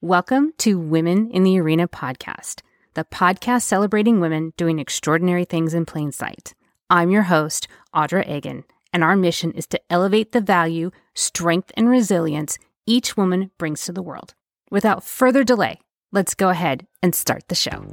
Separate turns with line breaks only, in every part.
Welcome to Women in the Arena podcast, the podcast celebrating women doing extraordinary things in plain sight. I'm your host, Audra Egan, and our mission is to elevate the value, strength, and resilience each woman brings to the world. Without further delay, let's go ahead and start the show.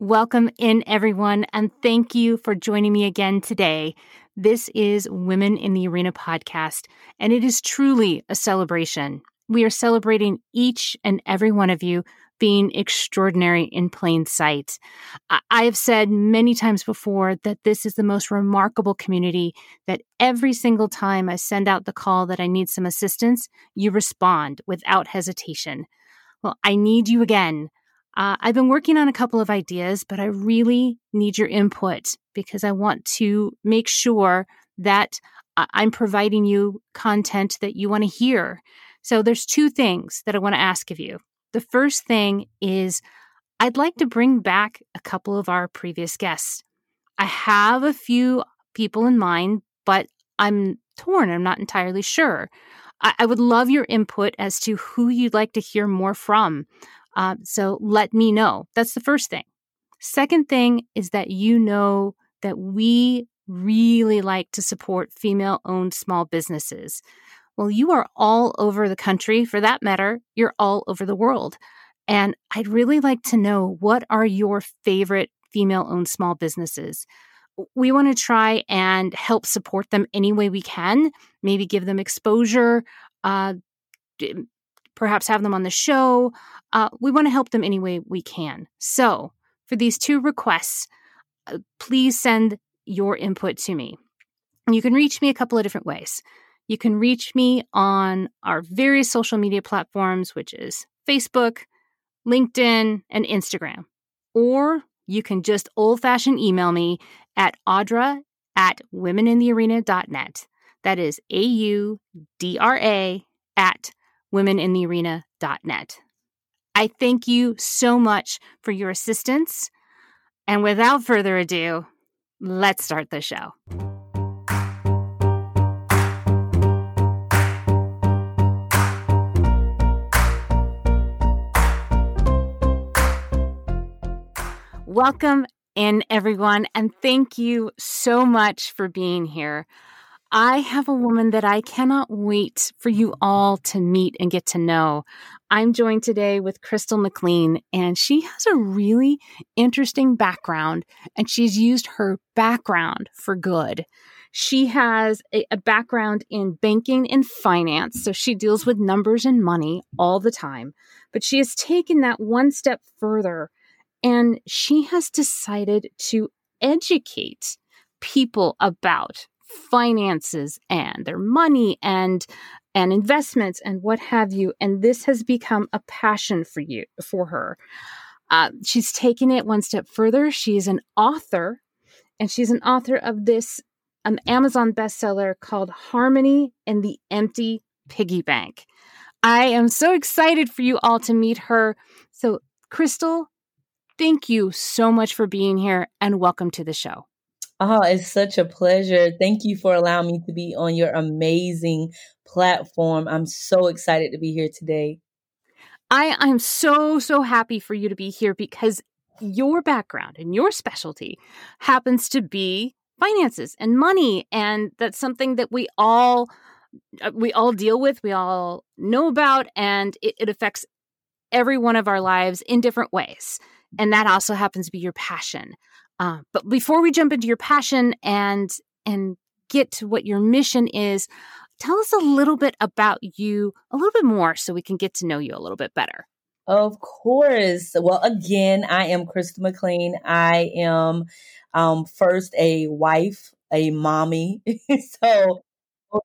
Welcome in, everyone, and thank you for joining me again today. This is Women in the Arena podcast, and it is truly a celebration. We are celebrating each and every one of you being extraordinary in plain sight. I have said many times before that this is the most remarkable community that every single time I send out the call that I need some assistance, you respond without hesitation. Well, I need you again. Uh, I've been working on a couple of ideas, but I really need your input because I want to make sure that I'm providing you content that you want to hear. So there's two things that I want to ask of you. The first thing is I'd like to bring back a couple of our previous guests. I have a few people in mind, but I'm torn. I'm not entirely sure. I, I would love your input as to who you'd like to hear more from. Uh, so let me know. That's the first thing. Second thing is that you know that we really like to support female owned small businesses. Well, you are all over the country. For that matter, you're all over the world. And I'd really like to know what are your favorite female owned small businesses? We want to try and help support them any way we can, maybe give them exposure, uh, perhaps have them on the show. Uh, we want to help them any way we can. So, for these two requests, uh, please send your input to me. You can reach me a couple of different ways. You can reach me on our various social media platforms, which is Facebook, LinkedIn, and Instagram. Or you can just old fashioned email me at audra at womeninthearena.net. That is A U D R A at womeninthearena.net. I thank you so much for your assistance. And without further ado, let's start the show. Welcome in, everyone, and thank you so much for being here. I have a woman that I cannot wait for you all to meet and get to know. I'm joined today with Crystal McLean, and she has a really interesting background, and she's used her background for good. She has a, a, background in banking and finance, so she deals with numbers and money all the time. But she has taken that one step further, and she has decided to educate people about finances and their money and and investments and what have you and this has become a passion for you for her. Uh, she's taken it one step further. She's an author and she's an author of this um, amazon bestseller called Harmoney and the empty piggy bank. I am so excited for you all to meet her. So crystal thank you so much for being here and welcome to the show
Oh, it's such a pleasure. Thank you for allowing me to be on your amazing platform. I'm so excited to be here today.
I I'm so so happy for you to be here because your background and your specialty happens to be finances and money and that's something that we all uh, we all deal with, we all know about and it, it affects every one of our lives in different ways. And that also happens to be your passion. Uh, but before we jump into your passion and and get to what your mission is, tell us a little bit about you, a little bit more, so we can get to know you a little bit better.
Of course. Well, again, I am Crystal McLean. I am um, first a wife, a mommy. so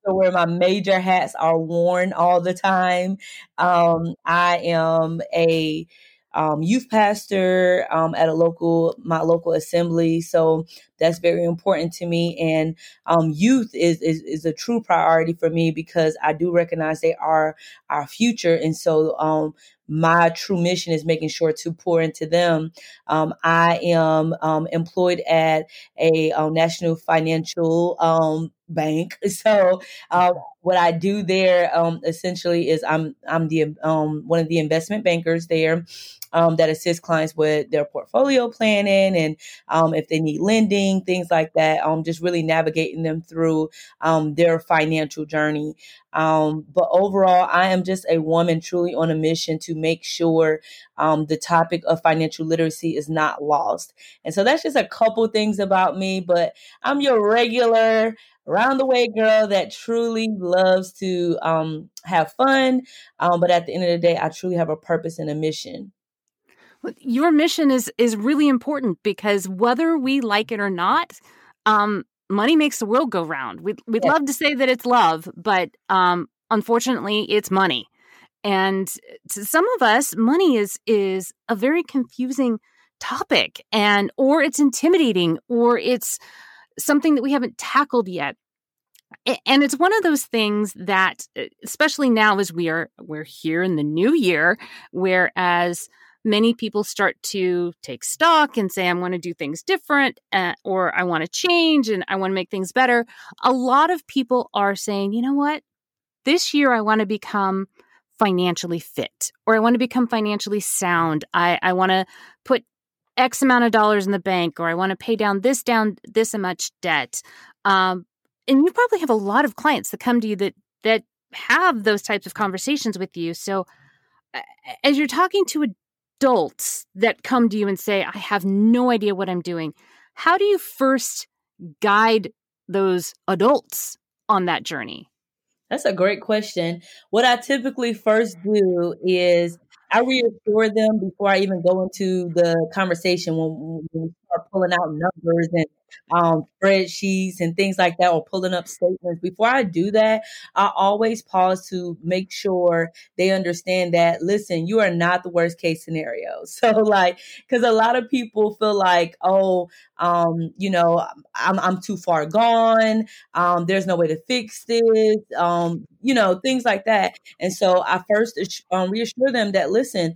where my major hats are worn all the time. Um, I am a um, youth pastor um, at a local my local assembly. So that's very important to me. And um, youth is, is is a true priority for me because I do recognize they are our future. And so um, my true mission is making sure to pour into them. Um, I am um, employed at a, uh, national financial um, bank. So uh, what I do there um, essentially is I'm I'm the um, one of the investment bankers there um, that assist clients with their portfolio planning and um, if they need lending, things like that. Um, just really navigating them through um, their financial journey. Um, but overall, I am just a woman truly on a mission to make sure um, the topic of financial literacy is not lost. And so that's just a couple things about me, but I'm your regular round the way girl that truly loves to um, have fun. Um, but at the end of the day, I truly have a purpose and a mission.
Your mission is is really important because whether we like it or not, um, money makes the world go round. We'd we'd yeah. love to say that it's love, but um, unfortunately, it's money. And to some of us, money is is a very confusing topic, and or it's intimidating, or it's something that we haven't tackled yet and it's one of those things that especially now as we are we're here in the new year whereas many people start to take stock and say i want to do things different uh, or i want to change and i want to make things better a lot of people are saying you know what this year i want to become financially fit or i want to become financially sound i, I want to put X amount of dollars in the bank, or I want to pay down this down this much debt. Um, and you probably have a lot of clients that come to you that that have those types of conversations with you. So as you're talking to adults that come to you and say, I have no idea what I'm doing, how do you first guide those adults on that journey?
That's a great question. What I typically first do is I reassure them before I even go into the conversation when, we pulling out numbers and um, spreadsheets and things like that, or pulling up statements. Before I do that, I always pause to make sure they understand that, listen, you are not the worst case scenario. So, like, because a lot of people feel like, oh, um, you know, I'm, I'm too far gone. Um, there's no way to fix this. Um, you know, things like that. And so I first um, reassure them that, listen,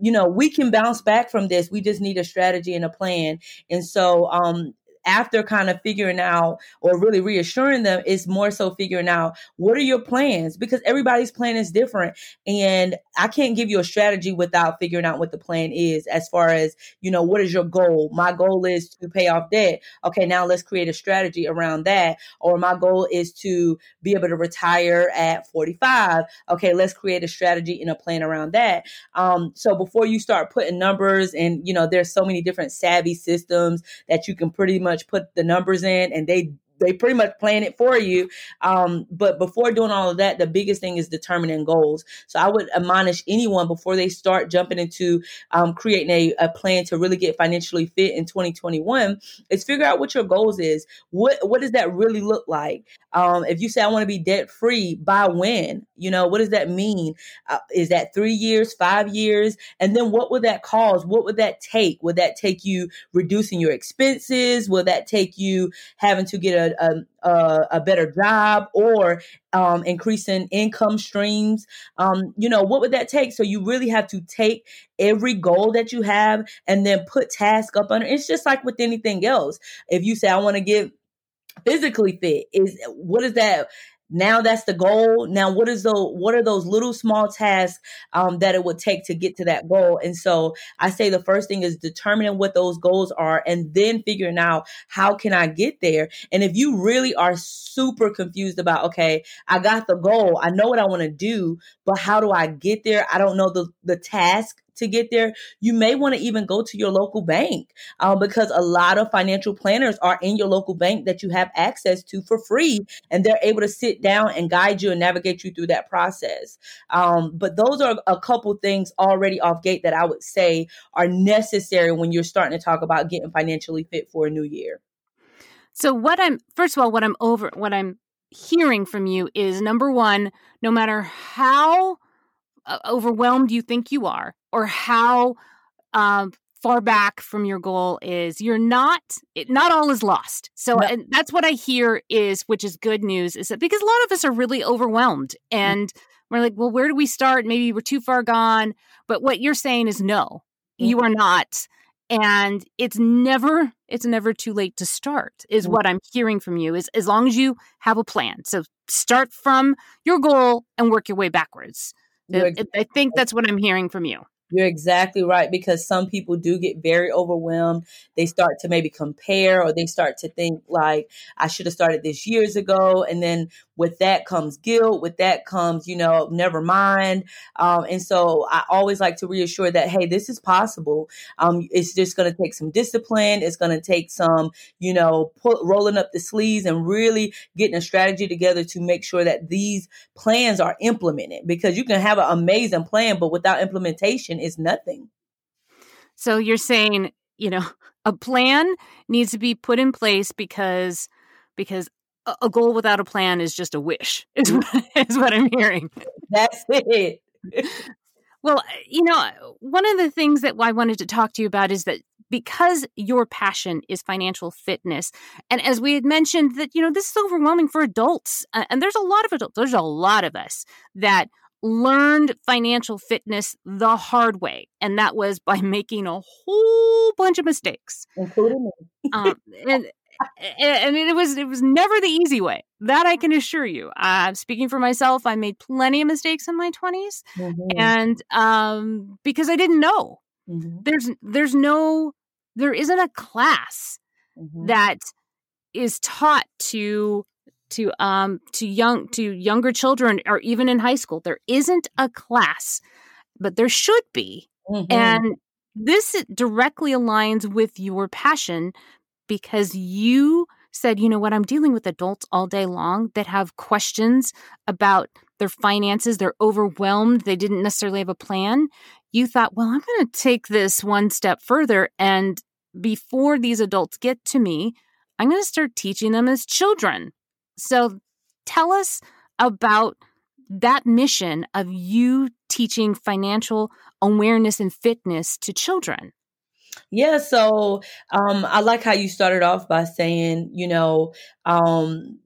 you know, we can bounce back from this. We just need a strategy and a plan. And so, um, after kind of figuring out or really reassuring them is more so figuring out what are your plans? Because everybody's plan is different and I can't give you a strategy without figuring out what the plan is as far as you know what is your goal? My goal is to pay off debt. Okay now let's create a strategy around that. Or my goal is to be able to retire at 45 okay let's create a strategy and a plan around that. Um, so before you start putting numbers and you know there's so many different savvy systems that you can pretty much much put the numbers in and they they pretty much plan it for you. Um, but before doing all of that, the biggest thing is determining goals. So I would admonish anyone before they start jumping into um, creating a, a, plan to really get financially fit in 2021 is figure out what your goals is. What what does that really look like? Um, if you say I want to be debt free, by when? You know, what does that mean? Uh, is that three years, five years? And then what would that cause? What would that take? Would that take you reducing your expenses? Will that take you having to get a a, a, a better job or um, increasing income streams. Um, you know, what would that take? So you really have to take every goal that you have and then put task up under. It's just like with anything else. If you say, I want to get physically fit, is what is that? Now that's the goal. Now what is the what are those little small tasks um, that it would take to get to that goal? And so i say the first thing is determining what those goals are and then figuring out how can i get there? And if you really are super confused about okay i got the goal i know what i want to do but how do i get there? I don't know the the task to get there, you may want to even go to your local bank uh, because a lot of financial planners are in your local bank that you have access to for free, and they're able to sit down and guide you and navigate you through that process. Um, but those are a couple things already off gate that I would say are necessary when you're starting to talk about getting financially fit for a new year.
So what I'm first of all, what I'm over, what I'm hearing from you is number one, no matter how overwhelmed you think you are or how um, far back from your goal is you're not it, not all is lost so no. and that's what i hear is which is good news is that because a lot of us are really overwhelmed mm. and mm-hmm. we're like well where do we start maybe we're too far gone but what you're saying is no mm-hmm. you are not and it's never it's never too late to start is mm-hmm. what i'm hearing from you is as long as you have a plan so start from your goal and work your way backwards i think that's what i'm hearing from you
you're exactly right because some people do get very overwhelmed. They start to maybe compare or they start to think like I should have started this years ago and then with that comes guilt with that comes you know never mind. Um, and so i always like to reassure that hey this is possible. Um, it's just going to take some discipline. It's going to take some you know pull, rolling up the sleeves and really getting a strategy together to make sure that these plans are implemented because you can have an amazing plan but without implementation it's nothing.
So you're saying you know a plan needs to be put in place because because a goal without a plan is just a wish is what, is what i'm hearing.
That's it.
Well you know one of the things that i wanted to talk to you about is that because your passion is financial fitness and as we had mentioned that you know this is overwhelming for adults uh, and there's a lot of adults there's a lot of us that learned financial fitness the hard way and that was by making a whole bunch of mistakes.
Including me. Um,
and and it was it was never the easy way. That I can assure you. Uh, speaking for myself, I made plenty of mistakes in my 20s mm-hmm. and um, because I didn't know. Mm-hmm. There's there's no there isn't a class mm-hmm. that is taught to to um to young to younger children or even in high school. There isn't a class, but there should be. Mm-hmm. And this directly aligns with your passion because you said, you know what, I'm dealing with adults all day long that have questions about their finances. They're overwhelmed. They didn't necessarily have a plan. You thought, well, I'm going to take this one step further. And before these adults get to me, I'm going to start teaching them as children. So tell us about that mission of you teaching financial awareness and fitness to children.
Yeah, so um, I like how you started off by saying, you know, um,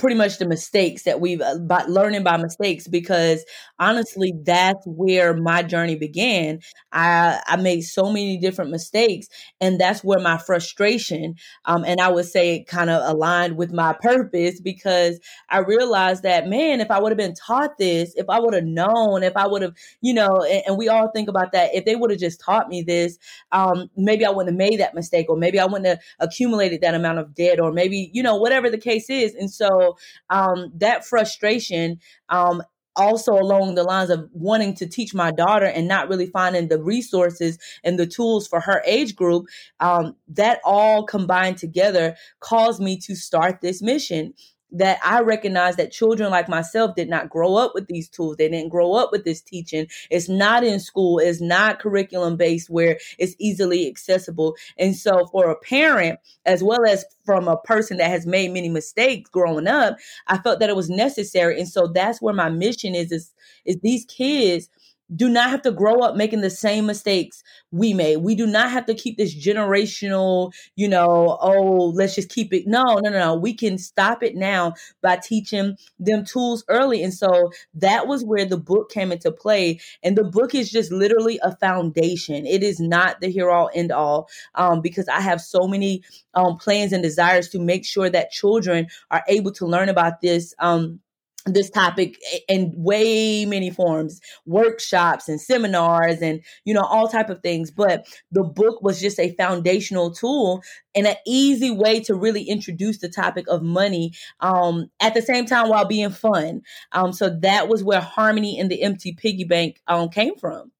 pretty much the mistakes that we've uh, by learning by mistakes because honestly that's where my journey began. I i made so many different mistakes and that's where my frustration um, and i would say it kind of aligned with my purpose because i realized that man if i would have been taught this if i would have known if i would have you know and, and, we all think about that if they would have just taught me this um, maybe i wouldn't have made that mistake or maybe i wouldn't have accumulated that amount of debt or maybe you know whatever the case is. And so um, that frustration um, also along the lines of wanting to teach my daughter and not really finding the resources and the tools for her age group um, that all combined together caused me to start this mission that I recognize that children like myself did not grow up with these tools. They didn't grow up with this teaching. It's not in school. It's not curriculum based where it's easily accessible. And so for a parent, as well as from a person that has made many mistakes growing up, I felt that it was necessary. And so that's where my mission is, is, is these kids do not have to grow up making the same mistakes we made. We do not have to keep this generational, you know, oh, let's just keep it. No, no, no, no. We can stop it now by teaching them tools early. And so that was where the book came into play. And the book is just literally a foundation. It is not the here all end all um, because I have so many um, plans and desires to make sure that children are able to learn about this. Um, this topic in way many forms workshops and seminars and you know all type of things but the book was just a foundational tool and an easy way to really introduce the topic of money um, at the same time while being fun. Um, so that was where Harmoney in the empty piggy bank um, came from.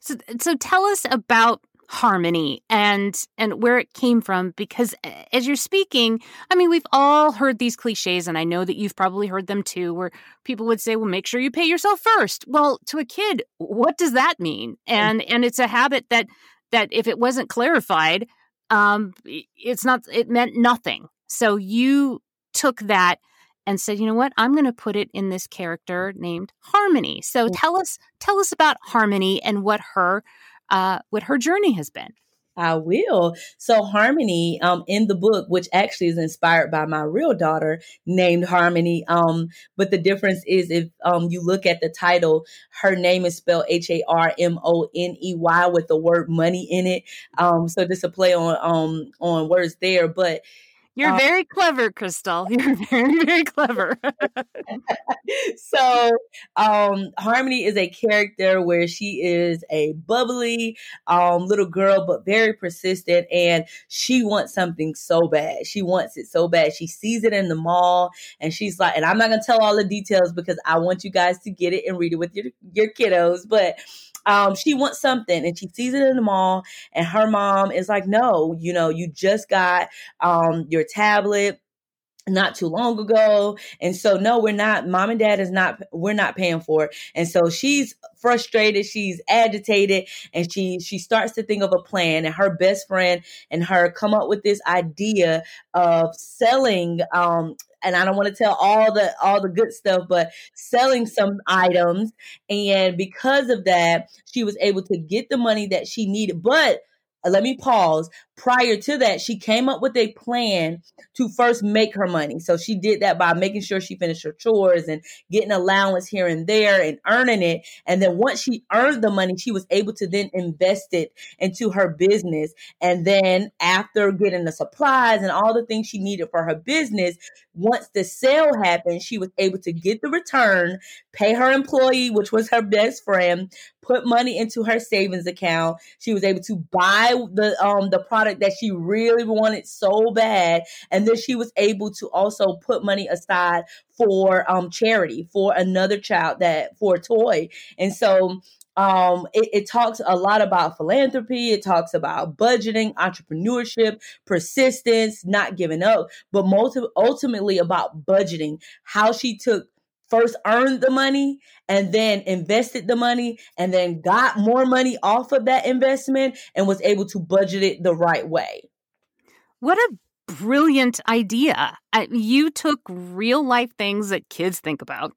So, so tell us about harmony and and where it came from because as you're speaking i mean we've all heard these cliches and i know that you've probably heard them too where people would say well make sure you pay yourself first. Well to a kid what does that mean? And and it's a habit that that if it wasn't clarified um it's not it meant nothing. So you took that and said, you know what, I'm going to put it in this character named Harmony. So mm. tell us tell us about Harmony and what her uh, what her journey has been.
I will. So Harmony, um, in the book, which actually is inspired by my real daughter named Harmony. Um, but the difference is if um you look at the title, her name is spelled H A R M O N E Y with the word money in it. Um, so just a play on um on words there, but
you're um, very clever, Crystal. You're very, very clever.
so, um, Harmony is a character where she is a bubbly um, little girl, but very persistent, and she wants something so bad. She wants it so bad. She sees it in the mall, and she's like, and I'm not gonna tell all the details because I want you guys to get it and read it with your your kiddos, but um, she wants something and she sees it in the mall and her mom is like, no, you know, you just got um, your tablet not too long ago. And so no we're not mom and dad is not we're not paying for it. And so she's frustrated she's agitated and she she starts to think of a plan. And her best friend and her come up with this idea of selling um and I don't want to tell all the all the good stuff, but selling some items. And because of that, she was able to get the money that she needed. But uh, let me pause. Prior to that, she came up with a plan to first make her money. So she did that by making sure she finished her chores and getting allowance here and there and earning it. And then once she earned the money, she was able to then invest it into her business. And then after getting the supplies and all the things she needed for her business, once the sale happened, she was able to get the return, pay her employee, which was her best friend, put money into her savings account. She was able to buy the um the product that she really wanted so bad, and then she was able to also put money aside for um charity for another child that for a toy. And so um, it, it, talks a lot about philanthropy. It talks about budgeting, entrepreneurship, persistence, not giving up, but multi- ultimately about budgeting. How she took first earned the money and then invested the money and then got more money off of that investment and was able to budget it the right way.
What a brilliant idea. You took real life things that kids think about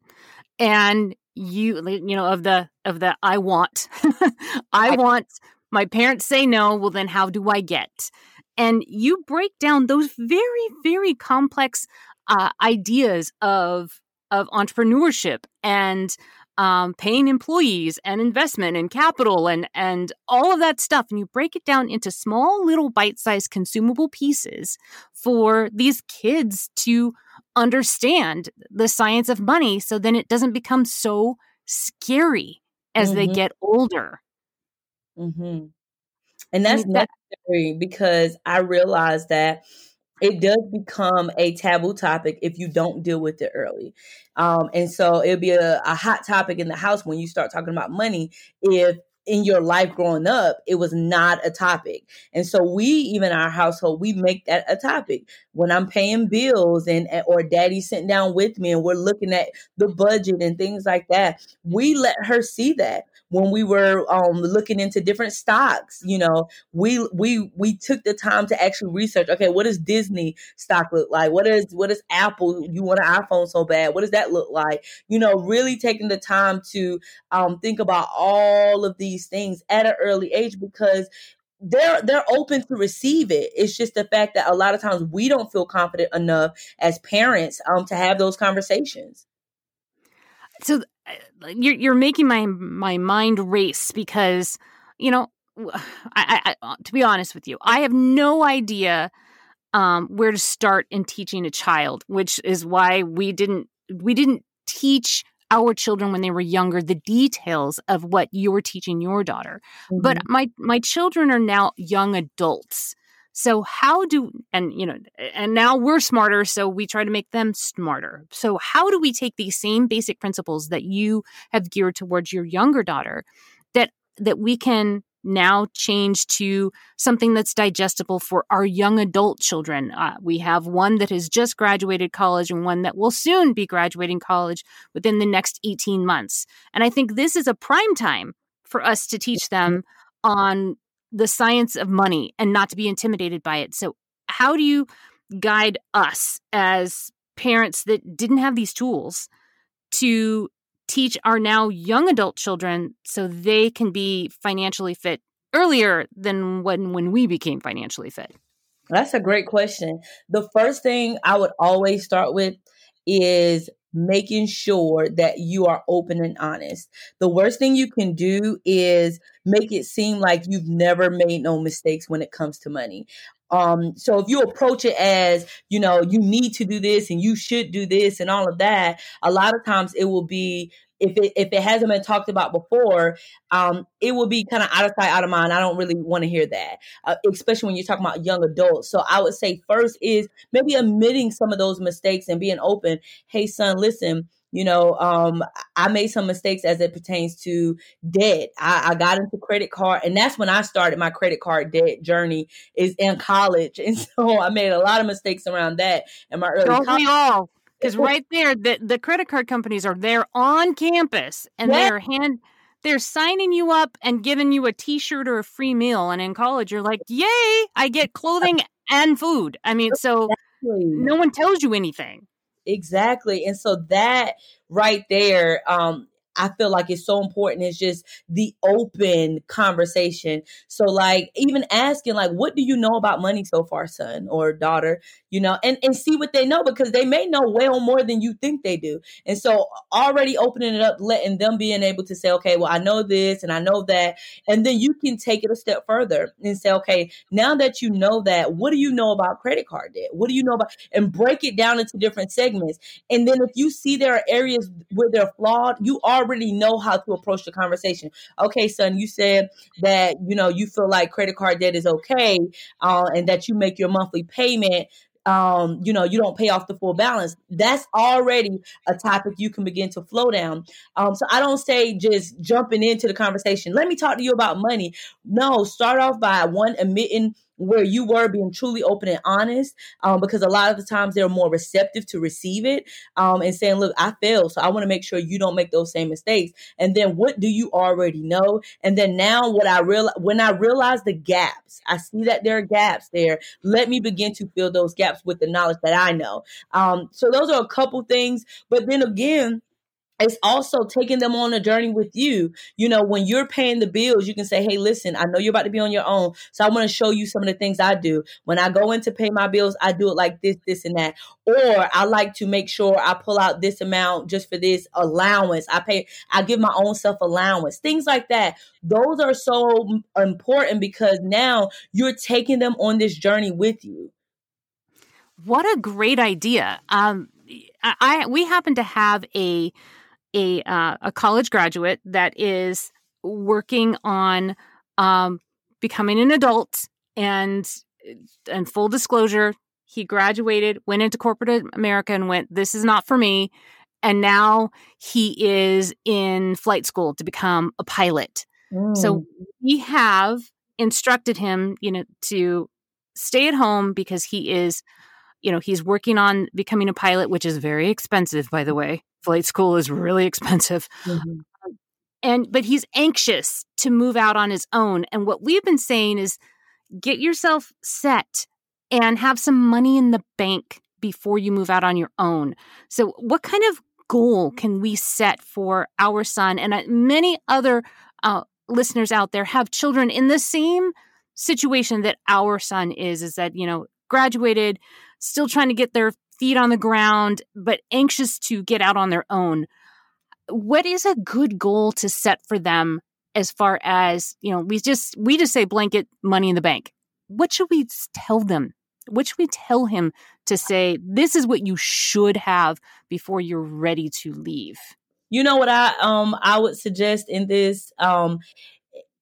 and you you know of the of the I want. I want my parents say no well then how do I get? And you break down those very very complex uh, ideas of of entrepreneurship and um, paying employees and investment and capital and and all of that stuff and you break it down into small little bite-sized consumable pieces for these kids to understand the science of money so then it doesn't become so scary as mm-hmm. they get older
mm-hmm. and that's necessary because i realized that it does become a taboo topic if you don't deal with it early. Um, and so it'll be a, a hot topic in the house when you start talking about money if in your life growing up, it was not a topic. And so we, even our household, we make that a topic. When I'm paying bills and or daddy sitting down with me and we're looking at the budget and things like that, we let her see that when we were um, looking into different stocks you know we we we took the time to actually research okay what does disney stock look like what is what is apple you want an iphone so bad what does that look like you know really taking the time to um, think about all of these things at an early age because they're they're open to receive it. It's just the fact that a lot of times we don't feel confident enough as parents um to have those conversations.
So you're you're making my my mind race because you know I, I, uh, to be honest with you, I have no idea um, where to start in teaching a child, which is why we didn't we didn't teach our children when they were younger the details of what you're teaching your daughter. Mm-hmm. But my my children are now young adults. So how do and you know and now we're smarter so we try to make them smarter. So how do we take these same basic principles that you have geared towards your younger daughter that that we can now change to something that's digestible for our young adult children. Uh, we have one that has just graduated college and one that will soon be graduating college within the next 18 months. And I think this is a prime time for us to teach them on the science of money and not to be intimidated by it. So, how do you guide us as parents that didn't have these tools to teach our now young adult children so they can be financially fit earlier than when when we became financially fit?
That's a great question. The first thing I would always start with is making sure that you are open and honest. The worst thing you can do is make it seem like you've never made no mistakes when it comes to money. Um, so if you approach it as, you know, you need to do this and you should do this and all of that, a lot of times it will be if it if it hasn't been talked about before, um, it will be kind of out of sight, out of mind. I don't really want to hear that, uh, especially when you're talking about young adults. So I would say first is maybe admitting some of those mistakes and being open. Hey, son, listen. You know, um, I made some mistakes as it pertains to debt. I, I got into credit card, and that's when I started my credit card debt journey. Is in college, and so I made a lot of mistakes around that in my early.
Don't college. we all? Because right there the, the credit card companies are there on campus and yeah. they're hand they're signing you up and giving you a t-shirt or a free meal and in college you're like yay i get clothing and food i mean so exactly. no one tells you anything
exactly and so that right there um I feel like it's so important. It's just the open conversation. So, like, even asking, like, what do you know about money so far, son or daughter? You know, and, and see what they know because they may know well more than you think they do. And so, already opening it up, letting them being able to say, okay, well, I know this and I know that. And then you can take it a step further and say, okay, now that you know that, what do you know about credit card debt? What do you know about? And break it down into different segments. And then if you see there are areas where they're flawed, you are already know how to approach the conversation. Okay, son, you said that you know you feel like credit card debt is okay, uh, and that you make your monthly payment um, you know, you don't pay off the full balance. That's already a topic you can begin to flow down. Um, so I don't say just jumping into the conversation. Let me talk to you about money. No, start off by one admitting where you were being truly open and honest um, because a lot of the times they're more receptive to receive it um, and saying look i failed so i want to make sure you don't make those same mistakes. And then what do you already know? And then now what i real when i realize the gaps i see that there are gaps there let me begin to fill those gaps with the knowledge that i know. Um, so those are a couple things but then again it's also taking them on a journey with you. You know, when you're paying the bills, you can say, Hey, listen, I know you're about to be on your own. So I want to show you some of the things I do. When I go in to pay my bills, I do it like this, this, and that. Or I like to make sure I pull out this amount just for this allowance. I pay, I give my own self allowance, things like that. Those are so important because now you're taking them on this journey with you.
What a great idea. Um, I, we happen to have a a uh, a college graduate that is working on um, becoming an adult and and full disclosure he graduated went into corporate america and went this is not for me and now he is in flight school to become a pilot mm. so we have instructed him you know to stay at home because he is you know he's working on becoming a pilot which is very expensive by the way flight school is really expensive. Mm-hmm. And but he's anxious to move out on his own. And what we've been saying is get yourself set and have some money in the bank before you move out on your own. So what kind of goal can we set for our son and uh, many other uh, listeners out there have children in the same situation that our son is is that you know graduated still trying to get their feet on the ground, but anxious to get out on their own. What is a good goal to set for them as far as, you know, we just we just say blanket money in the bank. What should we tell them? What should we tell him to say this is what you should have before you're ready to leave?
You know what I um I would suggest in this um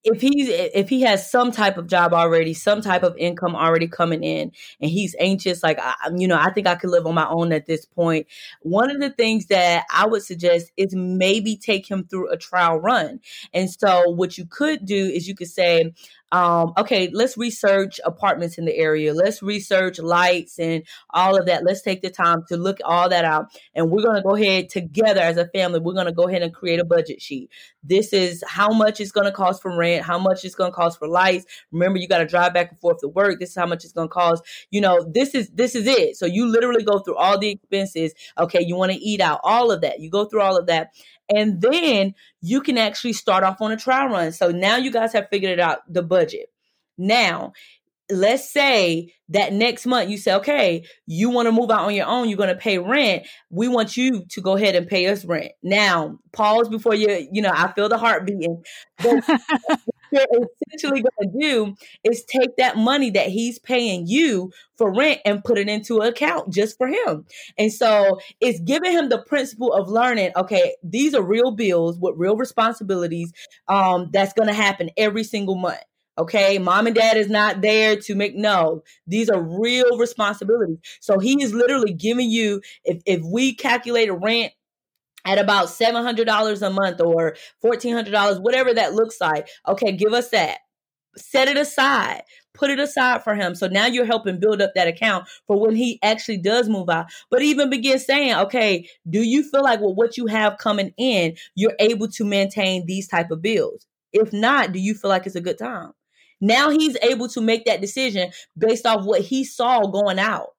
if he's if he has some type of job already, some type of income already coming in, and he's anxious, like I, you know, I think I could live on my own at this point. One of the things that I would suggest is maybe take him through a trial run. And so, what you could do is you could say, um, okay, let's research apartments in the area. Let's research lights and all of that. Let's take the time to look all that out. And we're going to go ahead together as a family. We're going to go ahead and create a budget sheet. this is how much it's going to cost for rent, how much it's going to cost for lights. Remember, you got to drive back and forth to work. This is how much it's going to cost. You know, this is this is it. So you literally go through all the expenses. Okay, you want to eat out, all of that. You go through all of that. And then you can actually start off on a trial run. So now you guys have figured it out the budget. Now, let's say that next month you say, okay, you want to move out on your own, you're going to pay rent. We want you to go ahead and pay us rent. Now, pause before you, you know, I feel the heart beating. You're essentially going to do is take that money that he's paying you for rent and put it into an account just for him. And so it's giving him the principle of learning, okay, these are real bills with real responsibilities um, that's going to happen every single month. Okay, mom and dad is not there to make no. These are real responsibilities. So he is literally giving you if if we calculate a rent at about $700 a month or $1400 whatever that looks like. Okay, give us that. Set it aside. Put it aside for him. So now you're helping build up that account for when he actually does move out. But even begin saying, okay, do you feel like with what you have coming in, you're able to maintain these type of bills? If not, do you feel like it's a good time? Now he's able to make that decision based off what he saw going out.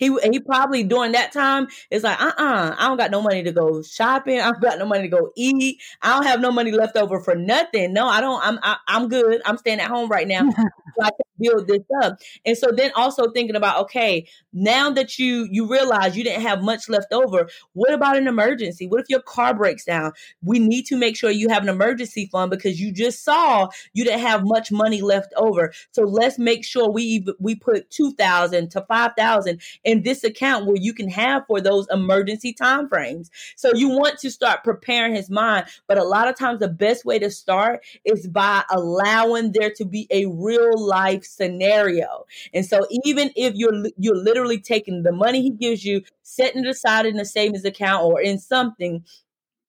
He he probably during that time is like, uh uh I don't got no money to go shopping. I don't got no money to go eat. I don't have no money left over for nothing. No, I don't. I'm I, am i am good. I'm staying at home right now. so I can build this up. And so then also thinking about, okay, now that you you realize you didn't have much left over, what about an emergency? What if your car breaks down? We need to make sure you have an emergency fund because you just saw you didn't have much money left over. So let's make sure we we put 2000 to 5000 in this account where you can have for those emergency time frames. So you want to start preparing his mind, but a lot of times the best way to start is by allowing there to be a real life scenario. And so even if you're you're literally taking the money he gives you, setting it aside in a savings account or in something,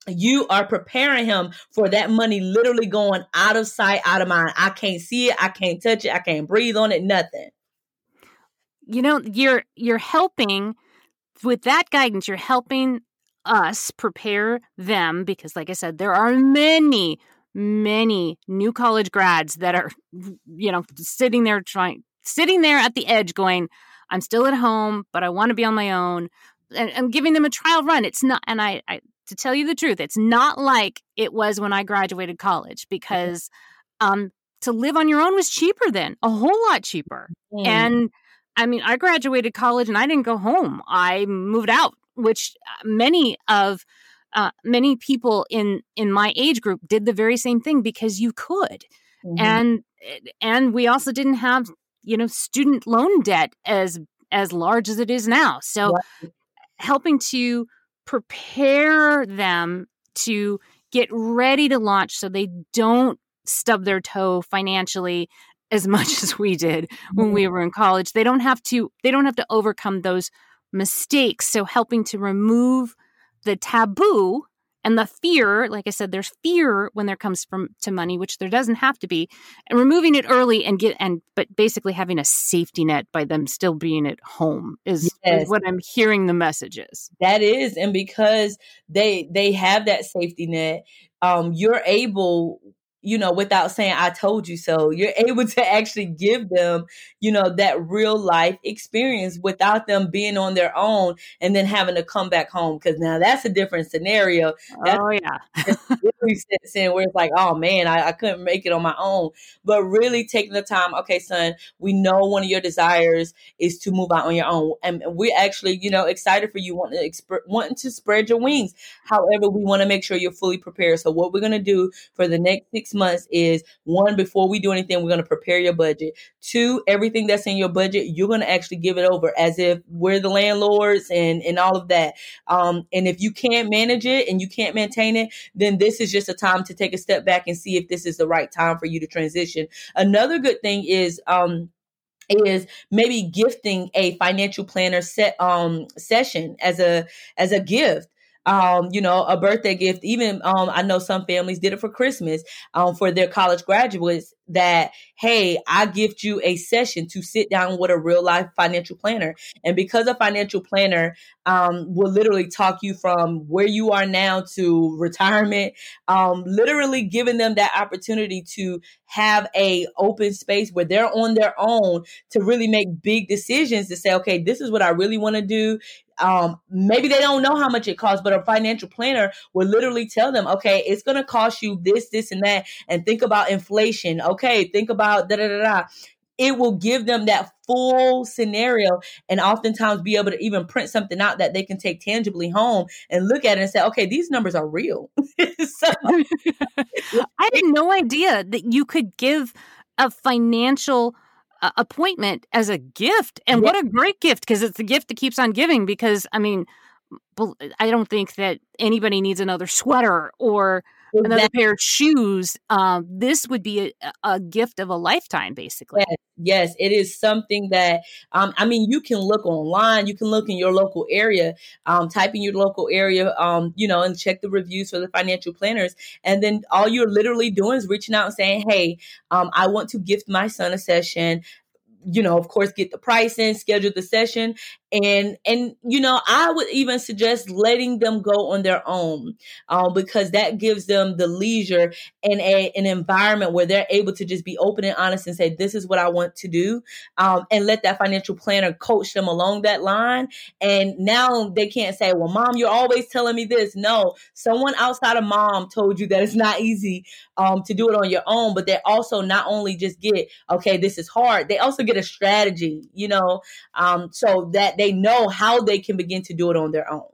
you are preparing him for that money literally going out of sight, out of mind. I can't see it, I can't touch it, I can't breathe on it, nothing.
You know, you're you're helping with that guidance, you're helping us prepare them because like I said, there are many many new college grads that are you know sitting there trying sitting there at the edge going i'm still at home but i want to be on my own and i'm giving them a trial run. It's not and I, I to tell you the truth it's not like it was when i graduated college because um to live on your own was cheaper then a whole lot cheaper. Mm. and i mean i graduated college and i didn't go home i moved out which uh, many of uh, many people in in my age group did the very same thing because you could mm-hmm. and and we also didn't have you know student loan debt as as large as it is now so right. helping to prepare them to get ready to launch so they don't stub their toe financially as much as we did when mm-hmm. we were in college they don't have to they don't have to overcome those mistakes so helping to remove the taboo and the fear like i said there's fear when there comes from to money which there doesn't have to be and removing it early and get and but basically having a safety net by them still being at home is, yes. is what i'm hearing the messages
that is and because they they have that safety net um you're able you know, without saying, I told you so. You're able to actually give them, you know, that real life experience without them being on their own and then having to come back home. Cause now that's a different scenario. That's
oh, yeah.
really sits in where it's like, oh man, I, I couldn't make it on my own. But really taking the time, okay, son, we know one of your desires is to move out on your own. And we're actually, you know, excited for you wanting to, exp- wanting to spread your wings. However, we want to make sure you're fully prepared. So what we're going to do for the next six months is one, before we do anything, we're going to prepare your budget. Two, everything that's in your budget, you're going to actually give it over as if we're the landlords and, and all of that. Um, and if you can't manage it and you can't maintain it, then this is just a time to take a step back and see if this is the right time for you to transition. Another good thing is, um, is maybe gifting a financial planner set um session as a as a gift um, you know, a birthday gift. Even um, I know some families did it for Christmas um, for their college graduates. That hey, I gift you a session to sit down with a real life financial planner, and because a financial planner um, will literally talk you from where you are now to retirement, um, literally giving them that opportunity to have a open space where they're on their own to really make big decisions to say, okay, this is what I really want to do um, maybe they don't know how much it costs, but a financial planner will literally tell them, okay, it's going to cost you this, this, and that. And think about inflation. Okay, think about da da da da. It will give them that full scenario and oftentimes be able to even print something out that they can take tangibly home and look at it and say, okay, these numbers are real. so,
I had no idea that you could give a financial appointment as a gift. And what a great gift because it's the gift that keeps on giving. Because, I mean, I don't think that anybody needs another sweater or exactly. another pair of shoes. Um, this would be a, a, gift of a lifetime, basically.
Yes, yes, it is something that um, I mean, you can look online, you can look in your local area, um, type in your local area, um, you know, and check the reviews for the financial planners, and then all you're literally doing is reaching out and saying, "Hey, um, I want to gift my son a session you know, of course, get the pricing, schedule the session, and and you know, I would even suggest letting them go on their own, um, because that gives them the leisure and a, an environment where they're able to just be open and honest and say, "This is what I want to do," um, and let that financial planner coach them along that line. And now they can't say, "Well, mom, you're always telling me this." No, someone outside of mom told you that it's not easy um, to do it on your own, but they also not only just get, "Okay, this is hard," they also get a strategy, you know, um, so that they know how they can begin to do it on their own.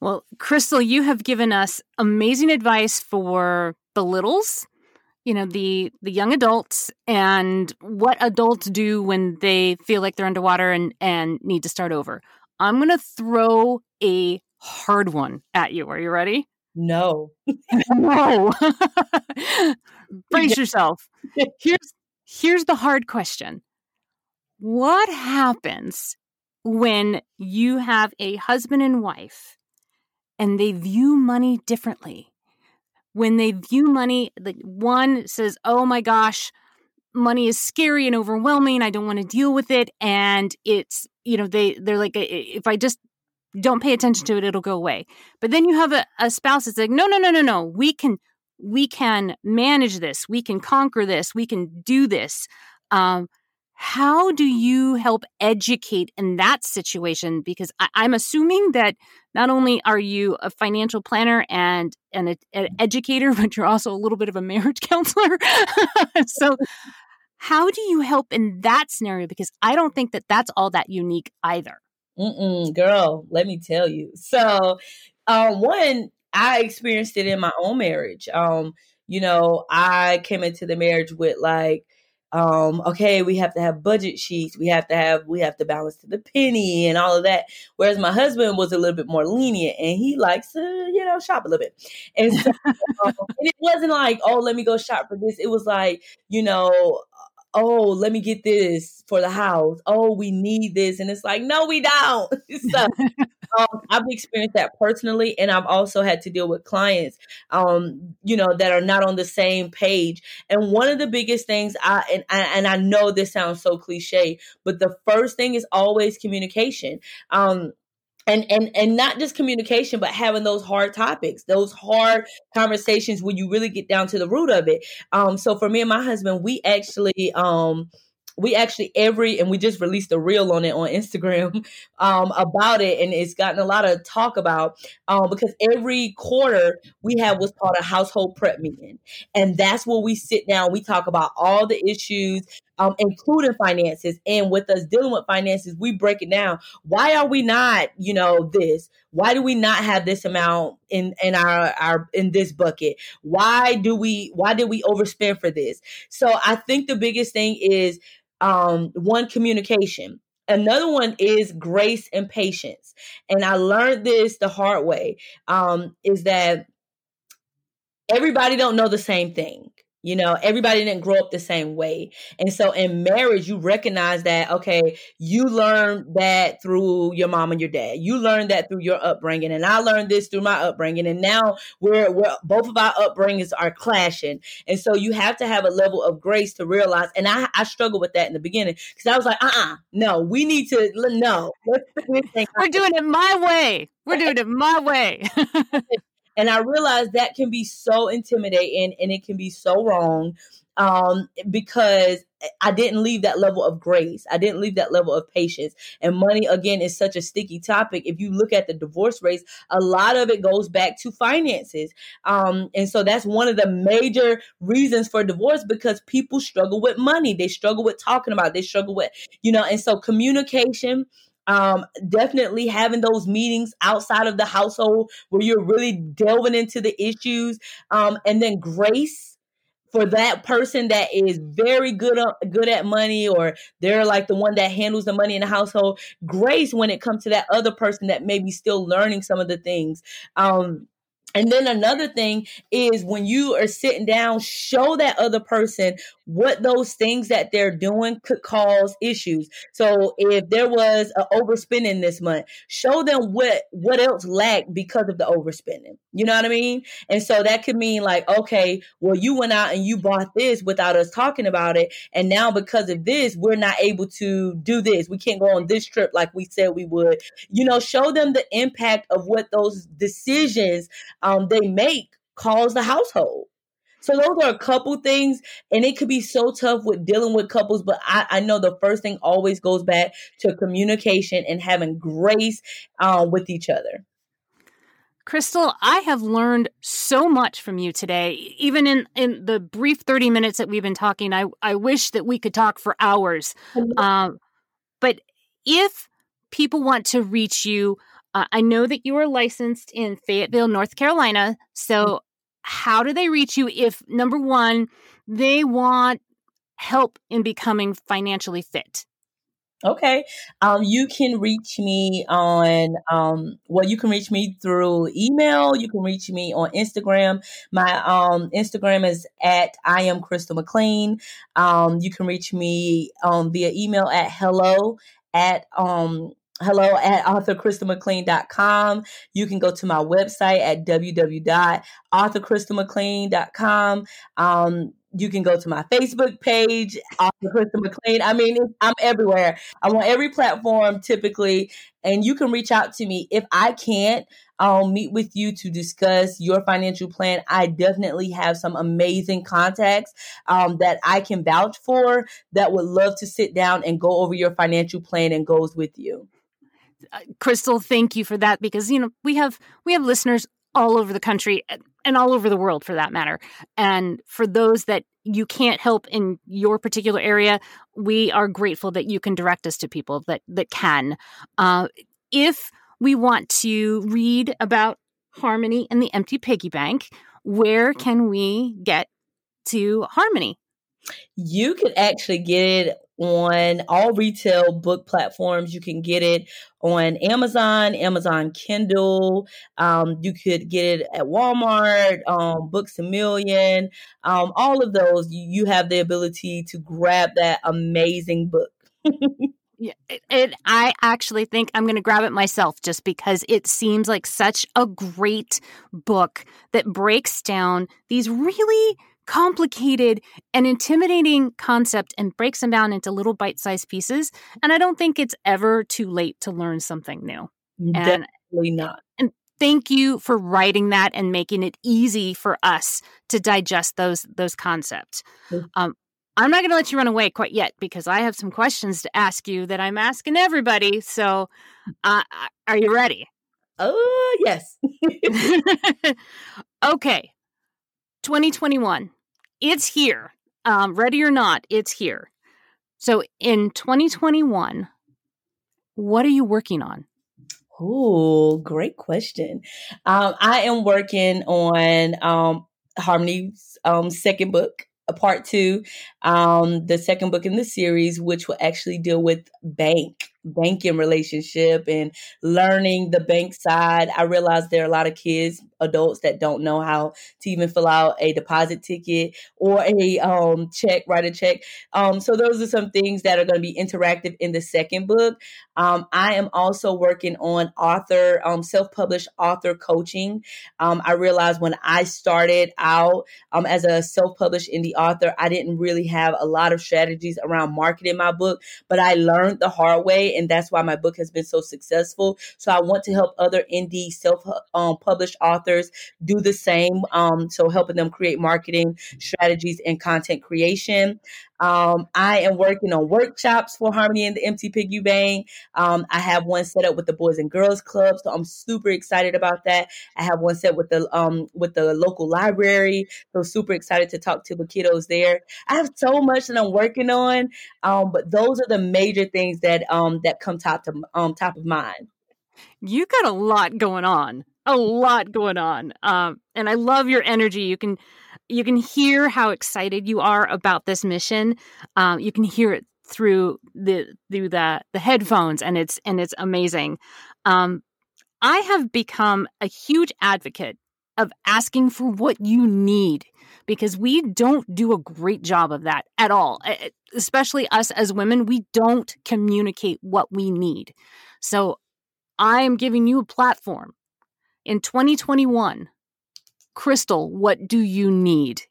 Well, Crystal, you have given us amazing advice for the littles, you know, the the young adults and what adults do when they feel like they're underwater and and need to start over. I'm going to throw a hard one at you. Are you ready?
No.
no. Brace yourself. Here's Here's the hard question What happens when you have a husband and wife and they view money differently? When they view money, the one says, Oh my gosh, money is scary and overwhelming. I don't want to deal with it. And it's, you know, they, they're like, if I just don't pay attention to it, it'll go away. But then you have a, a spouse that's like, no, no, no, no, no. We can we can manage this, we can conquer this, we can do this. Um, how do you help educate in that situation? Because I, am assuming that not only are you a financial planner and, and a, an educator, but you're also a little bit of a marriage counselor. so, how do you help in that scenario? Because I don't think that that's all that unique either.
Mm-mm, girl, let me tell you. So, um, one, I experienced it in my own marriage. Um, you know, I came into the marriage with like, um, okay, we have to have budget sheets, we have to have we have to balance to the penny and all of that. Whereas my husband was a little bit more lenient and he likes to, you know, shop a little bit. And so um, and it wasn't like, oh, let me go shop for this. It was like, you know, oh, let me get this for the house. Oh, we need this. And it's like, no, we don't. so um, I've experienced that personally. And I've also had to deal with clients, um, you know, that are not on the same page. And one of the biggest things I, and, and I know this sounds so cliche, but the first thing is always communication. Um, and and and not just communication but having those hard topics those hard conversations where you really get down to the root of it um so for me and my husband we actually um we actually every and we just released a reel on it on Instagram um, about it, and it's gotten a lot of talk about um, because every quarter we have what's called a household prep meeting, and that's where we sit down. We talk about all the issues, um, including finances, and with us dealing with finances, we break it down. Why are we not, you know, this? Why do we not have this amount in in our our in this bucket? Why do we? Why did we overspend for this? So I think the biggest thing is um, one communication another one is grace and patience and i learned this the hard way um, is that everybody don't know the same thing You know, everybody didn't grow up the same way. And so in marriage, you recognize that, okay, you learned that through your mom and your dad. You learned that through your upbringing. And I learned this through my upbringing. And now we're, we're both of our upbringings are clashing. And so you have to have a level of grace to realize. And I, I struggled with that in the beginning because I was like, uh uh-uh, uh no, we need to, no.
We're doing it my way. We're doing it my way.
And I realized that can be so intimidating and it can be so wrong um, because I didn't leave that level of grace. I didn't leave that level of patience. And money, again, is such a sticky topic. If you look at the divorce rates, a lot of it goes back to finances. Um, and so that's one of the major reasons for divorce because people struggle with money. They struggle with talking about, it. they struggle with, you know, and so communication um, definitely having those meetings outside of the household where you're really delving into the issues um, and then grace for that person that is very good uh, good at money or they're like the one that handles the money in the household grace when it comes to that other person that may be still learning some of the things. Um, and then another thing is when you are sitting down, show that other person what those things that they're doing could cause issues. So if there was an overspending this month, show them what what else lacked because of the overspending. You know what I mean? And so that could mean like, okay, well, you went out and you bought this without us talking about it, and now because of this, we're not able to do this. We can't go on this trip like we said we would. You know, show them the impact of what those decisions um, they make cause the household. So those are a couple things, and it could be so tough with dealing with couples. But I, I know the first thing always goes back to communication and having grace uh, with each other.
Crystal, I have learned so much from you today. Even in, in the brief 30 minutes that we've been talking, I, I wish that we could talk for hours. Um, but if people want to reach you, uh, I know that you are licensed in Fayetteville, North Carolina. So, how do they reach you if, number one, they want help in becoming financially fit?
Okay. Um, you can reach me on, um, well, you can reach me through email. You can reach me on Instagram. My um, Instagram is at I am Crystal McLean. Um, you can reach me um, via email at hello at um, hello at authorcrystalmclean.com. You can go to my website at www.authorcrystalmclean.com. Um, you can go to my Facebook page, Author Crystal McLean. I mean, I'm everywhere. I'm on every platform typically, and you can reach out to me. If I can't um, meet with you to discuss your financial plan, I definitely have some amazing contacts um, that I can vouch for that would love to sit down and go over your financial plan and goals with you.
Uh, Crystal, thank you for that because you know we have we have listeners all over the country and all over the world for that matter. And for those that you can't help in your particular area, we are grateful that you can direct us to people that that can. Uh, if we want to read about Harmoney and the Empty Piggy Bank, where can we get to Harmoney?
You can actually get it on all retail book platforms. You can get it on Amazon, Amazon Kindle. Um, you could get it at Walmart, um, Books a Million. Um, all of those, you, you have the ability to grab that amazing book.
Yeah, it, I actually think I'm going to grab it myself just because it seems like such a great book that breaks down these really complicated and intimidating concept and breaks them down into little bite-sized pieces and i don't think it's ever too late to learn something new.
Definitely and, not.
and thank you for writing that and making it easy for us to digest those those concepts. Um, i'm not going to let you run away quite yet because i have some questions to ask you that i'm asking everybody so uh, are you ready?
Oh uh, yes.
Okay. 2021 it's here. Um, ready or not, it's here. So in 2021, what are you working on?
Oh, great question. Um, I am working on um, Harmoney's um, second book, a part two, um, the second book in the series, which will actually deal with bank, banking relationship and learning the bank side. I realize there are a lot of kids adults that don't know how to even fill out a deposit ticket or a um, check, write a check. Um, so those are some things that are going to be interactive in the second book. Um, I am also working on author, um, self-published author coaching. Um, I realized when I started out um, as a self-published indie author, I didn't really have a lot of strategies around marketing my book, but I learned the hard way, and that's why my book has been so successful. So I want to help other indie self-published um, authors do the same. Um, so helping them create marketing strategies and content creation. Um, I am working on workshops for Harmoney and the Empty Piggy Bank. Um, I have one set up with the Boys and Girls Club, so I'm super excited about that. I have one set with the um, with the local library, so super excited to talk to the kiddos there. I have so much that I'm working on, um, but those are the major things that um, that come top to um, top of mind.
You got a lot going on, a lot going on, um, and I love your energy. You can you can hear how excited you are about this mission. Um, you can hear it through the through the the headphones, and it's and it's amazing. Um, I have become a huge advocate of asking for what you need because we don't do a great job of that at all. Especially us as women, we don't communicate what we need. So I am giving you a platform in 2021 Crystal, what do you need?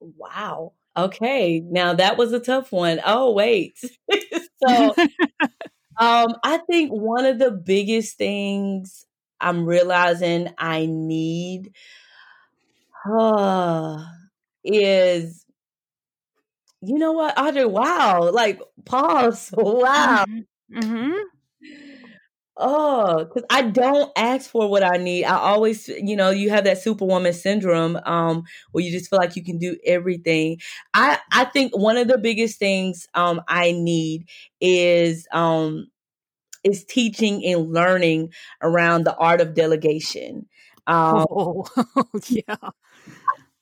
Wow. Okay. Now that was a tough one. Oh, wait. so um I think one of the biggest things I'm realizing I need uh, is you know what, Audra? Wow, like pause. Wow. Mm-hmm. Oh, because I don't ask for what I need. I always, you know, you have that superwoman syndrome, um, where you just feel like you can do everything. I I think one of the biggest things um I need is um is teaching and learning around the art of delegation. Um, oh, yeah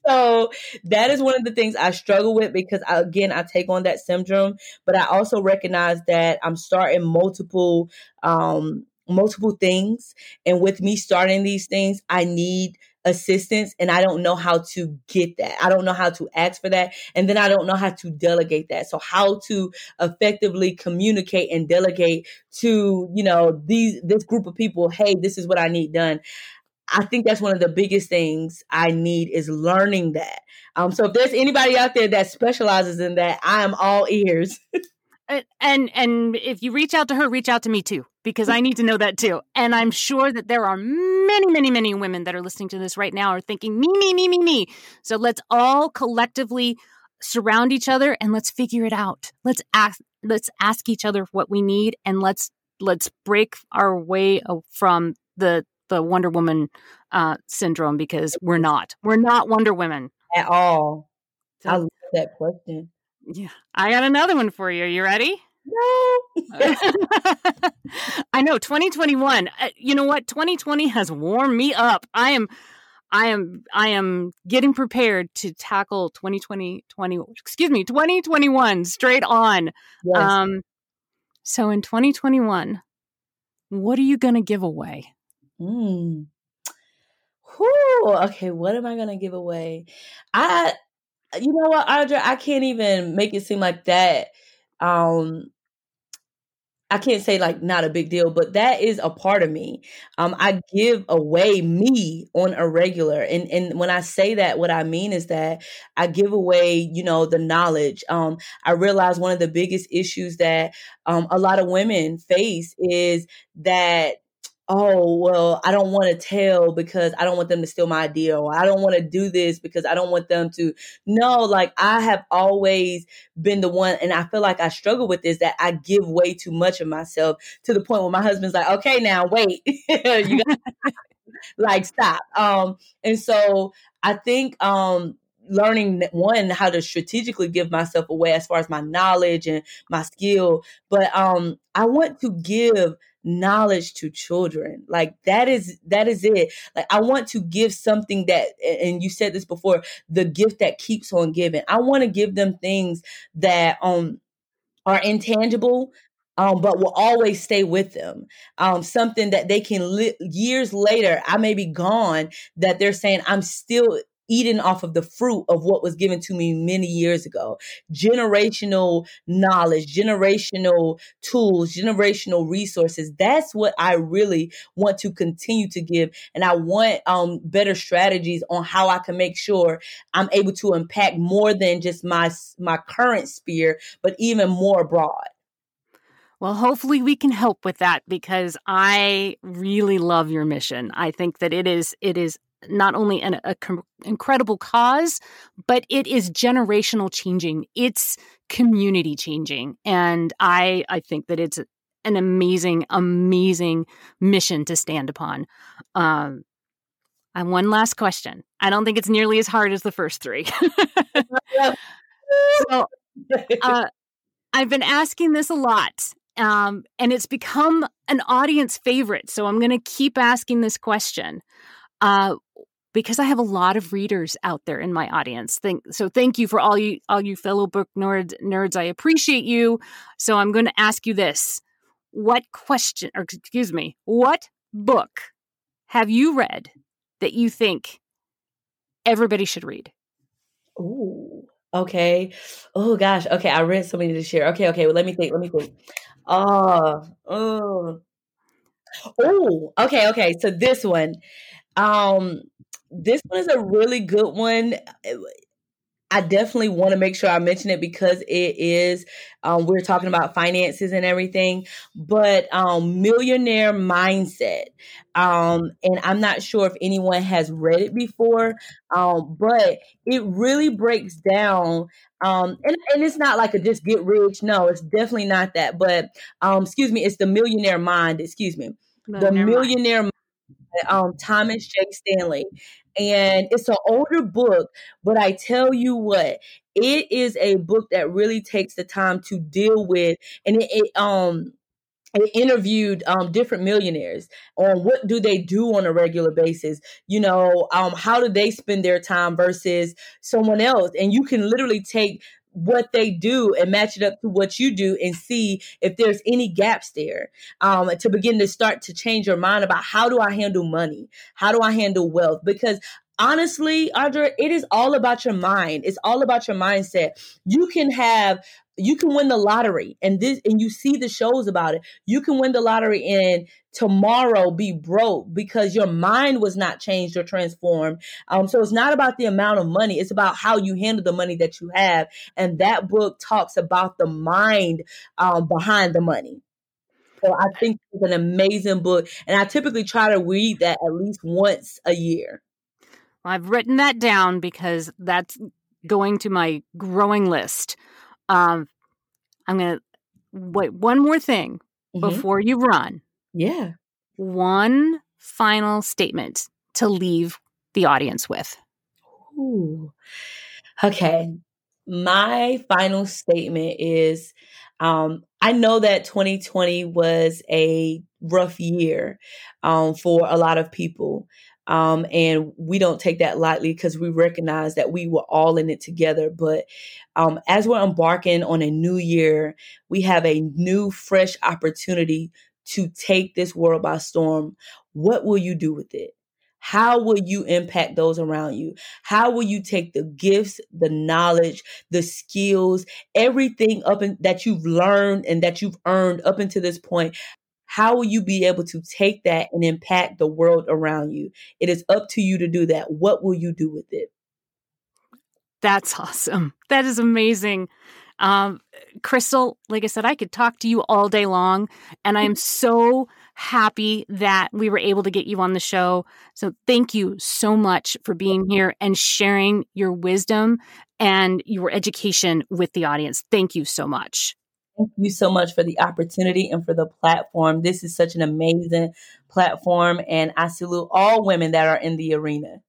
so that is one of the things I struggle with because I, again I take on that syndrome, but I also recognize that I'm starting multiple um multiple things and with me starting these things I need assistance and I don't know how to get that. I don't know how to ask for that and then I don't know how to delegate that. So how to effectively communicate and delegate to, you know, these this group of people, hey, this is what I need done. I think that's one of the biggest things I need is learning that. Um, so if there's anybody out there that specializes in that, I am all ears.
and and if you reach out to her, reach out to me too because I need to know that too. And I'm sure that there are many, many, many women that are listening to this right now are thinking me, me, me, me, me. So let's all collectively surround each other and let's figure it out. Let's ask let's ask each other what we need and let's let's break our way from the the Wonder Woman uh, syndrome because we're not. We're not Wonder Women
at all. So, I love that question.
Yeah, I got another one for you. Are you ready?
No.
I know 2021. Uh, you know what? 2020 has warmed me up. I am I am I am getting prepared to tackle 2020 20 excuse me 2021 straight on. Yes. Um so in 2021 what are you going to give away?
Mm. Whew, okay, what am I gonna give away? I you know what, Audra, I can't even make it seem like that. Um I can't say like not a big deal, but that is a part of me. Um, I give away me on a regular, and and when I say that, what I mean is that I give away, you know, the knowledge. Um, I realize one of the biggest issues that um, a lot of women face is that oh well i don't want to tell because i don't want them to steal my idea or i don't want to do this because i don't want them to no like i have always been the one and i feel like i struggle with this that i give way too much of myself to the point where my husband's like okay now wait you got like stop. Um and so i think um learning one how to strategically give myself away as far as my knowledge and my skill but um i want to give knowledge to children. Like that is that is it. Like i want to give something that and you said this before the gift that keeps on giving. I want to give them things that um are intangible um, but will always stay with them. Um, something that they can li- years later, I may be gone, that they're saying I'm still eating off of the fruit of what was given to me many years ago. Generational knowledge, generational tools, generational resources. That's what I really want to continue to give. And I want um, better strategies on how I can make sure I'm able to impact more than just my, my current sphere, but even more broad.
Well, hopefully we can help with that because I really love your mission. I think that it is it is not only an a com- incredible cause, but it is generational changing. It's community changing, and I I think that it's an amazing, amazing mission to stand upon. Um, and one last question. I don't think it's nearly as hard as the first three. so, uh, I've been asking this a lot, um, and it's become an audience favorite. So I'm going to keep asking this question uh, because I have a lot of readers out there in my audience. Thank, so thank you for all you all you fellow book nerds. Nerds, I appreciate you. So I'm going to ask you this: What question, or excuse me, what book have you read that you think everybody should read?
Ooh. Okay. Oh gosh. Okay, I read so many this year. Okay, okay. Well, let me think. Let me think. Oh, oh, oh. Okay, okay. So this one, um, this one is a really good one. I definitely want to make sure I mention it because it is, um, we're talking about finances and everything, but um, Millionaire Mindset. Um, and I'm not sure if anyone has read it before, um, but it really breaks down. Um, and, and it's not like a just get rich. No, it's definitely not that. But um, excuse me, it's the Millionaire Mind. Excuse me. Millionaire the Millionaire Mind um, Thomas J. Stanley. And it's an older book, but I tell you what, it is a book that really takes the time to deal with, and it, it um it interviewed um, different millionaires on what do they do on a regular basis you know um, how do they spend their time versus someone else and you can literally take what they do and match it up to what you do and see if there's any gaps there um, to begin to start to change your mind about how do I handle money? How do I handle wealth? Because honestly, Audra, it is all about your mind. It's all about your mindset. You can have you can win the lottery and this and you see the shows about it. You can win the lottery and tomorrow be broke because your mind was not changed or transformed. Um, so it's not about the amount of money, it's about how you handle the money that you have. And that book talks about the mind um, behind the money. So I think it's an amazing book. And I typically try to read that at least once a year.
I've written that down because that's going to my growing list. Um, I'm going to wait one more thing mm-hmm. before you run.
Yeah.
One final statement to leave the audience with.
Ooh. Okay. My final statement is um, I know that 2020 was a rough year um, for a lot of people. Um, and we don't take that lightly because we recognize that we were all in it together. But um, as we're embarking on a new year, we have a new, fresh opportunity to take this world by storm. What will you do with it? How will you impact those around you? How will you take the gifts, the knowledge, the skills, everything up in, that you've learned and that you've earned up until this point? How will you be able to take that and impact the world around you? It is up to you to do that. What will you do with it?
That's awesome. That is amazing. Um, Crystal, like I said, I could talk to you all day long, and I am so happy that we were able to get you on the show. So, thank you so much for being here and sharing your wisdom and your education with the audience. Thank you so much.
Thank you so much for the opportunity and for the platform. This is such an amazing platform, and I salute all women that are in the arena.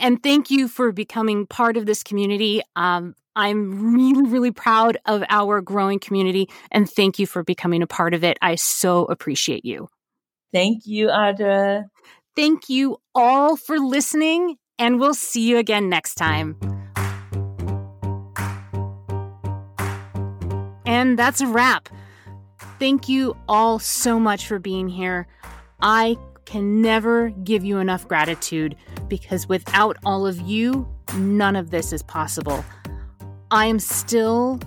And thank you for becoming part of this community. Um, I'm really, really proud of our growing community, and thank you for becoming a part of it. I so appreciate you.
Thank you, Audra.
Thank you all for listening, and we'll see you again next time. And that's a wrap. Thank you all so much for being here. I can never give you enough gratitude because without all of you, none of this is possible. I am still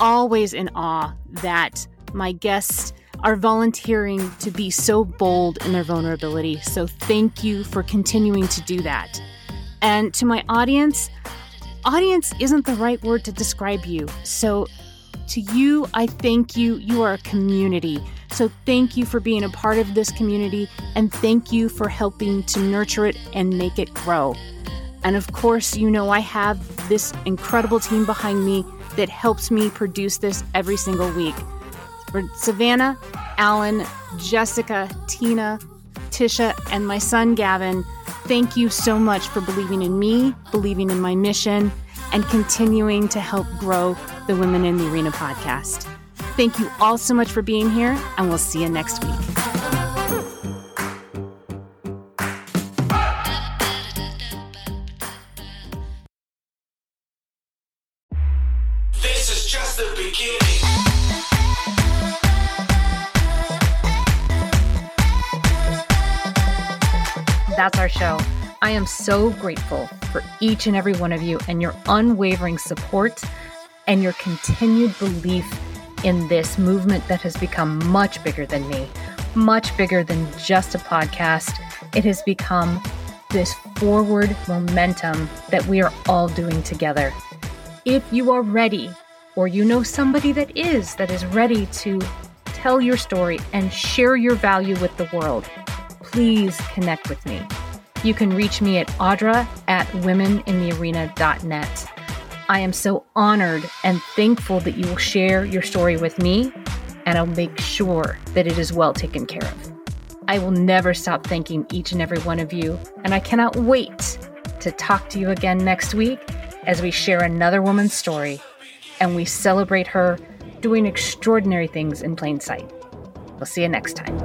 always in awe that my guests are volunteering to be so bold in their vulnerability. So thank you for continuing to do that. And to my audience, audience isn't the right word to describe you. So to you, I thank you. You are a community. So thank you for being a part of this community and thank you for helping to nurture it and make it grow. And of course, you know I have this incredible team behind me that helps me produce this every single week. For Savannah, Alan, Jessica, Tina, Tisha, and my son Gavin, thank you so much for believing in me, believing in my mission, and continuing to help grow the Women in the Arena podcast. Thank you all so much for being here, and we'll see you next week.
This is just the beginning.
That's our show. I am so grateful for each and every one of you and your unwavering support and your continued belief in this movement that has become much bigger than me, much bigger than just a podcast. It has become this forward momentum that we are all doing together. If you are ready, or you know somebody that is, that is ready to tell your story and share your value with the world, please connect with me. You can reach me at audra at womeninthearena.net. I am so honored and thankful that you will share your story with me, and I'll make sure that it is well taken care of. I will never stop thanking each and every one of you, and I cannot wait to talk to you again next week as we share another woman's story and we celebrate her doing extraordinary things in plain sight. We'll see you next time.